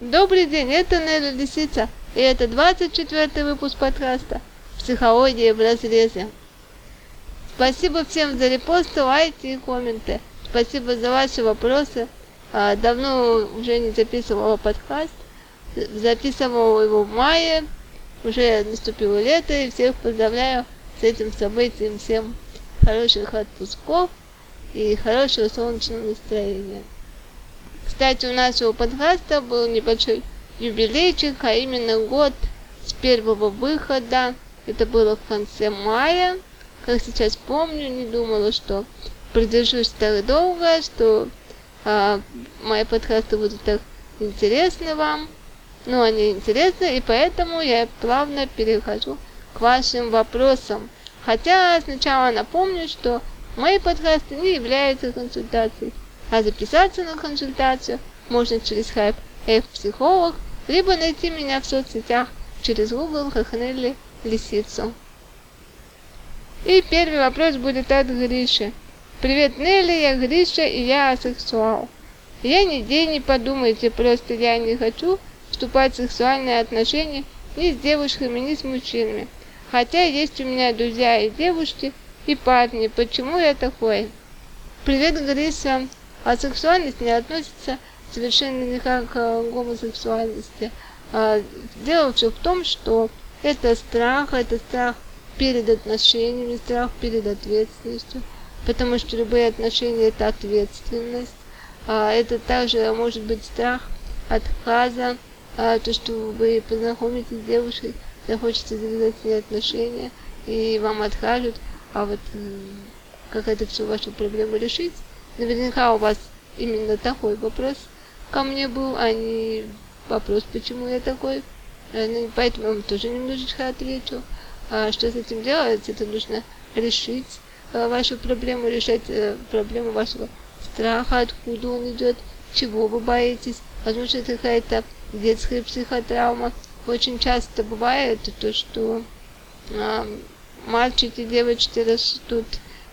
Добрый день, это Нелли Лисица, и это 24 выпуск подкаста «Психология в разрезе». Спасибо всем за репосты, лайки и комменты. Спасибо за ваши вопросы. А, давно уже не записывала подкаст. Записывала его в мае. Уже наступило лето, и всех поздравляю с этим событием. Всем хороших отпусков и хорошего солнечного настроения. Кстати, у нашего подкаста был небольшой юбилейчик, а именно год с первого выхода. Это было в конце мая. Как сейчас помню, не думала, что продержусь так долго, что а, мои подкасты будут так интересны вам. Но они интересны, и поэтому я плавно перехожу к вашим вопросам. Хотя сначала напомню, что мои подкасты не являются консультацией а записаться на консультацию можно через Skype F-психолог, либо найти меня в соцсетях через Google как Нелли Лисицу. И первый вопрос будет от Гриши. Привет, Нелли, я Гриша, и я асексуал. Я ни день не подумайте, просто я не хочу вступать в сексуальные отношения ни с девушками, ни с мужчинами. Хотя есть у меня друзья и девушки, и парни. Почему я такой? Привет, Гриша а сексуальность не относится совершенно никак к гомосексуальности. А, дело все в том, что это страх, это страх перед отношениями, страх перед ответственностью, потому что любые отношения это ответственность. А, это также может быть страх отказа, а, то, что вы познакомитесь с девушкой, захочется завязать с ней отношения, и вам откажут, а вот как это всю вашу проблему решить, Наверняка у вас именно такой вопрос ко мне был, а не вопрос, почему я такой. Э, ну, поэтому я вам тоже немножечко отвечу. А что с этим делать? Это нужно решить э, вашу проблему, решать э, проблему вашего страха, откуда он идет, чего вы боитесь. Возможно, это какая-то детская психотравма. Очень часто бывает то, что мальчики и девочки растут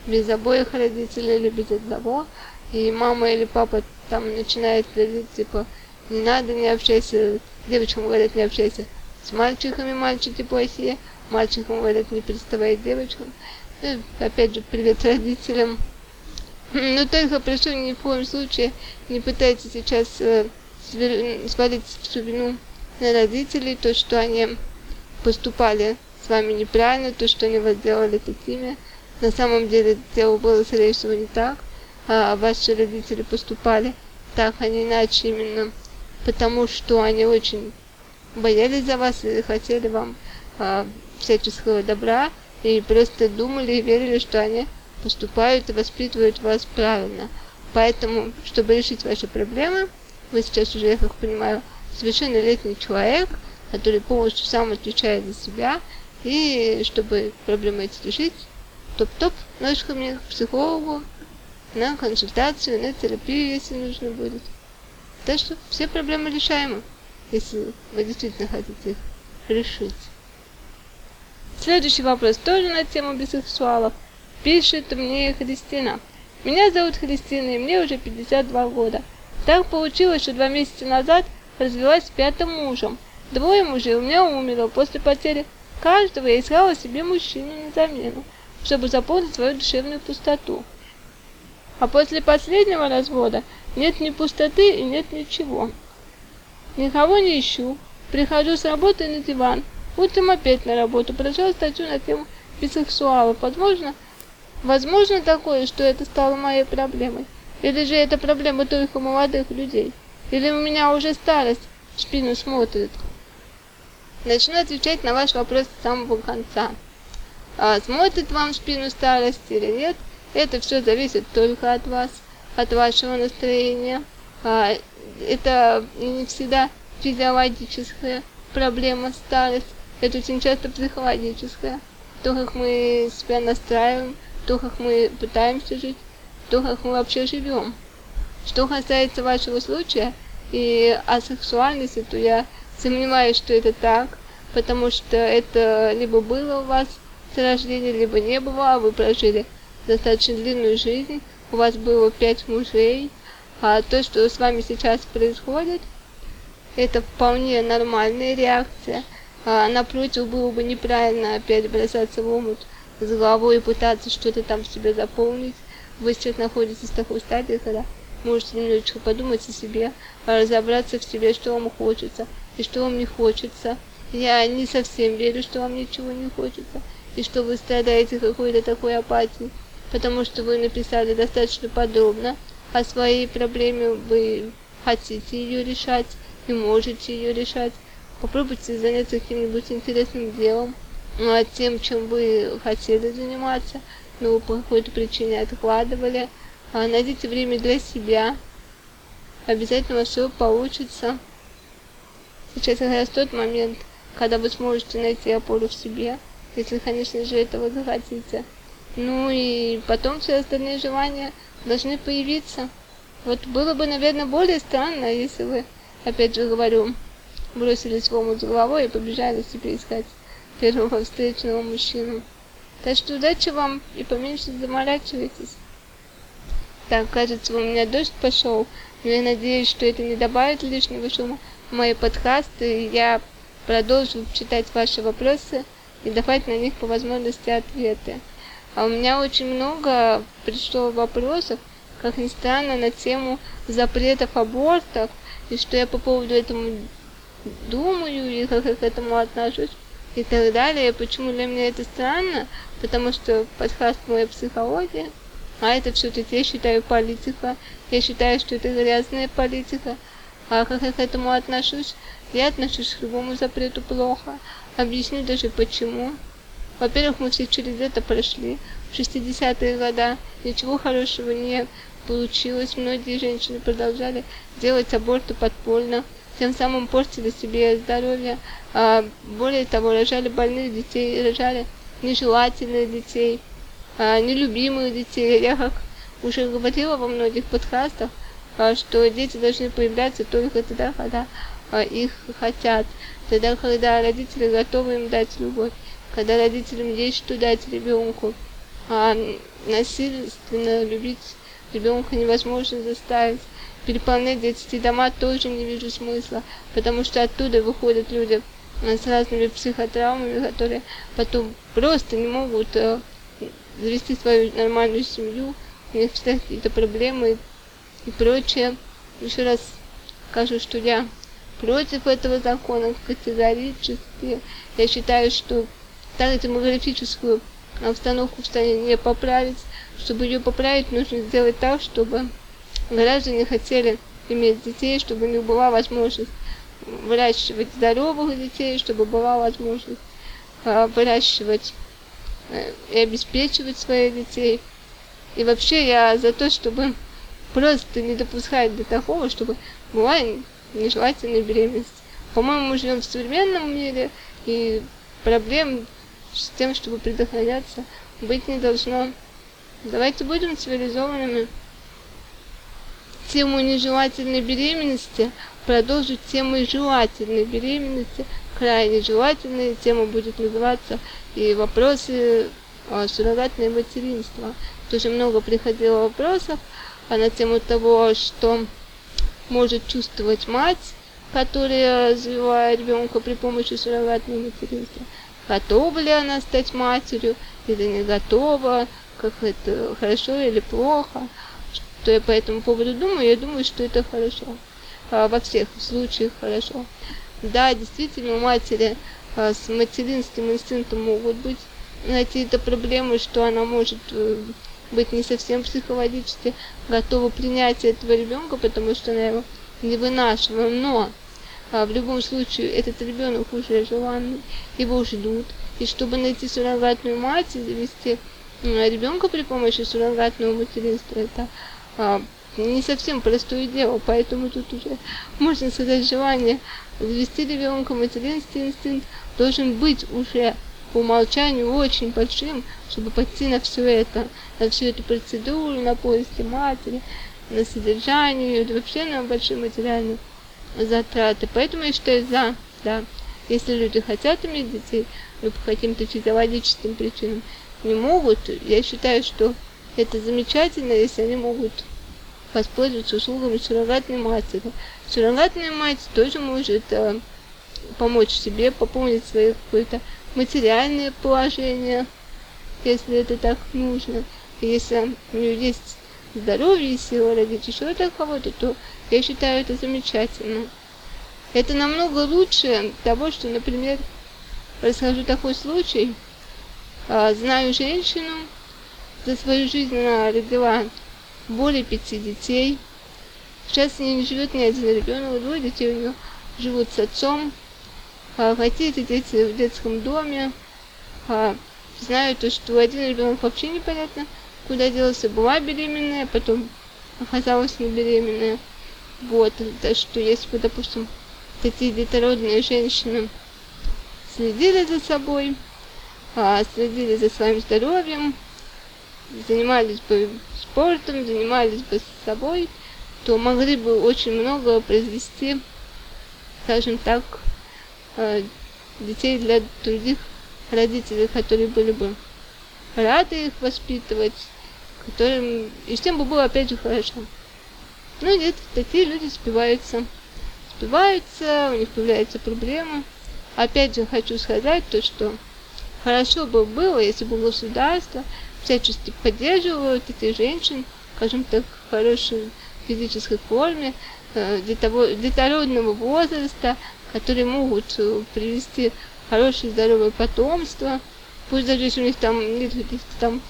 без обоих родителей или без одного, и мама или папа там начинает говорить, типа, не надо, не общайся, девочкам говорят, не общайся с мальчиками, мальчики плохие, мальчикам говорят, не переставай девочкам. И, опять же, привет родителям. Но только прошу ни в коем случае не пытайтесь сейчас э, свалить всю вину на родителей, то, что они поступали с вами неправильно, то, что они вас сделали такими. На самом деле дело было, скорее всего, не так. А ваши родители поступали так, а не иначе именно потому, что они очень боялись за вас и хотели вам а, всяческого добра и просто думали и верили, что они поступают и воспитывают вас правильно. Поэтому, чтобы решить ваши проблемы, вы сейчас уже, я как понимаю, совершеннолетний человек, который полностью сам отвечает за себя, и чтобы проблемы эти решить, топ-топ, ночь ко мне к психологу, на консультацию, на терапию, если нужно будет. Так что все проблемы решаемы, если вы действительно хотите их решить. Следующий вопрос тоже на тему бисексуалов. Пишет мне Христина. Меня зовут Христина, и мне уже 52 года. Так получилось, что два месяца назад развелась с пятым мужем. Двое мужей у меня умерло после потери каждого я искала себе мужчину на замену чтобы заполнить свою душевную пустоту. А после последнего развода нет ни пустоты и нет ничего. Никого не ищу. Прихожу с работы на диван. Утром опять на работу. Прочел статью на тему бисексуалов. Возможно, возможно такое, что это стало моей проблемой. Или же это проблема только молодых людей. Или у меня уже старость в спину смотрит. Начну отвечать на ваш вопрос с самого конца а смотрит вам в спину старость или нет, это все зависит только от вас, от вашего настроения. А, это не всегда физиологическая проблема старость, это очень часто психологическая. То, как мы себя настраиваем, то, как мы пытаемся жить, то, как мы вообще живем. Что касается вашего случая и асексуальности, то я сомневаюсь, что это так, потому что это либо было у вас с рождения, либо не было, а вы прожили достаточно длинную жизнь, у вас было пять мужей, а то, что с вами сейчас происходит, это вполне нормальная реакция. А напротив, было бы неправильно опять бросаться в омут с головой и пытаться что-то там в себе заполнить. Вы сейчас находитесь в такой стадии, когда можете немножечко подумать о себе, разобраться в себе, что вам хочется и что вам не хочется. Я не совсем верю, что вам ничего не хочется, и что вы страдаете какой-то такой апатией, потому что вы написали достаточно подробно о своей проблеме, вы хотите ее решать и можете ее решать. Попробуйте заняться каким-нибудь интересным делом, тем, чем вы хотели заниматься, но по какой-то причине откладывали. А найдите время для себя. Обязательно все получится. Сейчас как раз тот момент, когда вы сможете найти опору в себе, если, конечно же, этого захотите. Ну и потом все остальные желания должны появиться. Вот было бы, наверное, более странно, если вы, опять же говорю, бросились в омут с головой и побежали себе искать первого встречного мужчину. Так что удачи вам и поменьше заморачивайтесь. Так, кажется, у меня дождь пошел, но я надеюсь, что это не добавит лишнего шума в мои подкасты, и я продолжу читать ваши вопросы и давать на них по возможности ответы. А у меня очень много пришло вопросов, как ни странно, на тему запретов абортов, и что я по поводу этого думаю, и как я к этому отношусь, и так далее. Почему для меня это странно? Потому что подкаст моя психология, а это все-таки я считаю политика, я считаю, что это грязная политика. А как я к этому отношусь? Я отношусь к любому запрету плохо. Объясню даже почему. Во-первых, мы все через это прошли. В 60-е годы ничего хорошего не получилось. Многие женщины продолжали делать аборты подпольно, тем самым портили себе здоровье. А, более того, рожали больных детей, рожали нежелательных детей, а, нелюбимых детей. Я как уже говорила во многих подкастах, а, что дети должны появляться только тогда, когда их хотят, тогда, когда родители готовы им дать любовь когда родителям есть что дать ребенку. А насильственно любить ребенка невозможно заставить. Переполнять детские дома тоже не вижу смысла, потому что оттуда выходят люди с разными психотравмами, которые потом просто не могут э, завести свою нормальную семью, у них всегда какие-то проблемы и прочее. Еще раз скажу, что я против этого закона категорически. Я считаю, что так демографическую обстановку в стране не поправить. Чтобы ее поправить, нужно сделать так, чтобы граждане хотели иметь детей, чтобы у них была возможность выращивать здоровых детей, чтобы была возможность э, выращивать э, и обеспечивать своих детей. И вообще я за то, чтобы просто не допускать до такого, чтобы была нежелательная беременность. По-моему, мы живем в современном мире, и проблем с тем, чтобы предохраняться, быть не должно. Давайте будем цивилизованными. Тему нежелательной беременности продолжить тему желательной беременности, крайне желательной. Тема будет называться и вопросы о суррогатное материнство. Тоже много приходило вопросов а на тему того, что может чувствовать мать, которая развивает ребенка при помощи суррогатного материнства готова ли она стать матерью или не готова, как это хорошо или плохо. Что я по этому поводу думаю? Я думаю, что это хорошо. А, во всех случаях хорошо. Да, действительно, у матери а, с материнским инстинктом могут быть какие-то проблемы, что она может э, быть не совсем психологически готова принять этого ребенка, потому что она его не вынашивала. Но а в любом случае этот ребенок уже желанный, его ждут. И чтобы найти суррогатную мать и завести ребенка при помощи суррогатного материнства, это а, не совсем простое дело, поэтому тут уже можно сказать желание завести ребенка, материнский инстинкт должен быть уже по умолчанию очень большим, чтобы пойти на все это, на всю эту процедуру, на поиски матери, на содержание, и вообще на большие материальные затраты. Поэтому я считаю за, да. Если люди хотят иметь детей, но по каким-то физиологическим причинам не могут, я считаю, что это замечательно, если они могут воспользоваться услугами суррогатной матери, суррогатная мать тоже может э, помочь себе пополнить свое какое-то материальное положение, если это так нужно. Если у нее есть здоровье и сила родить еще кого-то, то я считаю это замечательно. Это намного лучше того, что, например, расскажу такой случай. А, знаю женщину, за свою жизнь она родила более пяти детей. Сейчас с ней не живет ни один ребенок, двое детей у нее живут с отцом. А, хотя эти дети в детском доме. А, знаю то, что один ребенок вообще непонятно, куда делся, была беременная, потом оказалась не беременная. Вот, так что если бы, допустим, такие детородные женщины следили за собой, а, следили за своим здоровьем, занимались бы спортом, занимались бы собой, то могли бы очень много произвести, скажем так, детей для других родителей, которые были бы рады их воспитывать, которым и всем бы было опять же хорошо. Ну нет, такие люди спиваются. Спиваются, у них появляются проблемы. Опять же хочу сказать то, что хорошо бы было, если бы государство всячески поддерживало этих женщин, скажем так, в хорошей физической форме, э, детородного возраста, которые могут э, привести хорошее здоровое потомство, пусть даже если у них там нет каких-то там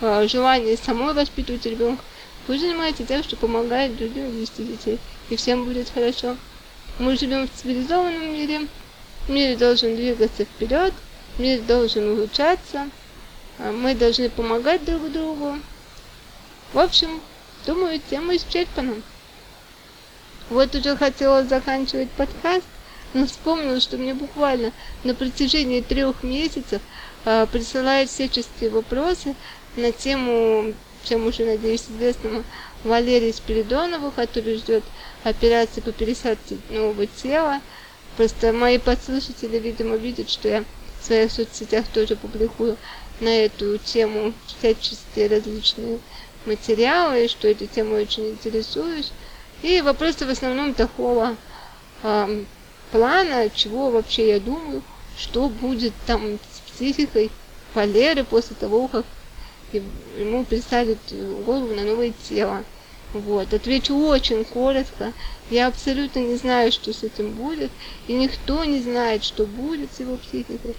э, желания самой воспитывать ребенка, пусть занимается тем, что помогает другим вести детей, и всем будет хорошо. Мы живем в цивилизованном мире, мир должен двигаться вперед, мир должен улучшаться, а мы должны помогать друг другу. В общем, думаю, тему исчерпана. Вот уже хотела заканчивать подкаст, но вспомнила, что мне буквально на протяжении трех месяцев э, присылают всяческие вопросы на тему, чем уже, надеюсь, известного Валерия Спиридонова, который ждет операции по пересадке нового тела. Просто мои подслушатели, видимо, видят, что я в своих соцсетях тоже публикую на эту тему всяческие различные материалы, что этой темой очень интересуюсь. И вопросы в основном такого э, плана, чего вообще я думаю, что будет там с психикой Валеры после того, как ему присадят голову на новое тело. Вот, отвечу очень коротко. Я абсолютно не знаю, что с этим будет, и никто не знает, что будет с его психикой.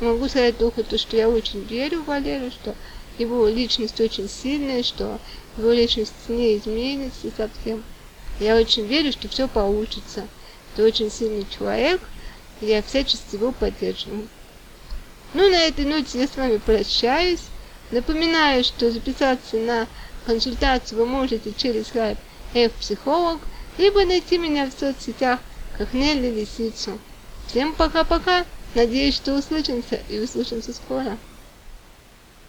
Могу сказать только то, что я очень верю в Валеру, что его личность очень сильная, что его личность не изменится совсем. Я очень верю, что все получится. Это очень сильный человек, и я всячески его поддерживаю. Ну, на этой ноте я с вами прощаюсь. Напоминаю, что записаться на консультацию вы можете через скайп F-психолог, либо найти меня в соцсетях как Нелли Лисицу. Всем пока-пока. Надеюсь, что услышимся и услышимся скоро.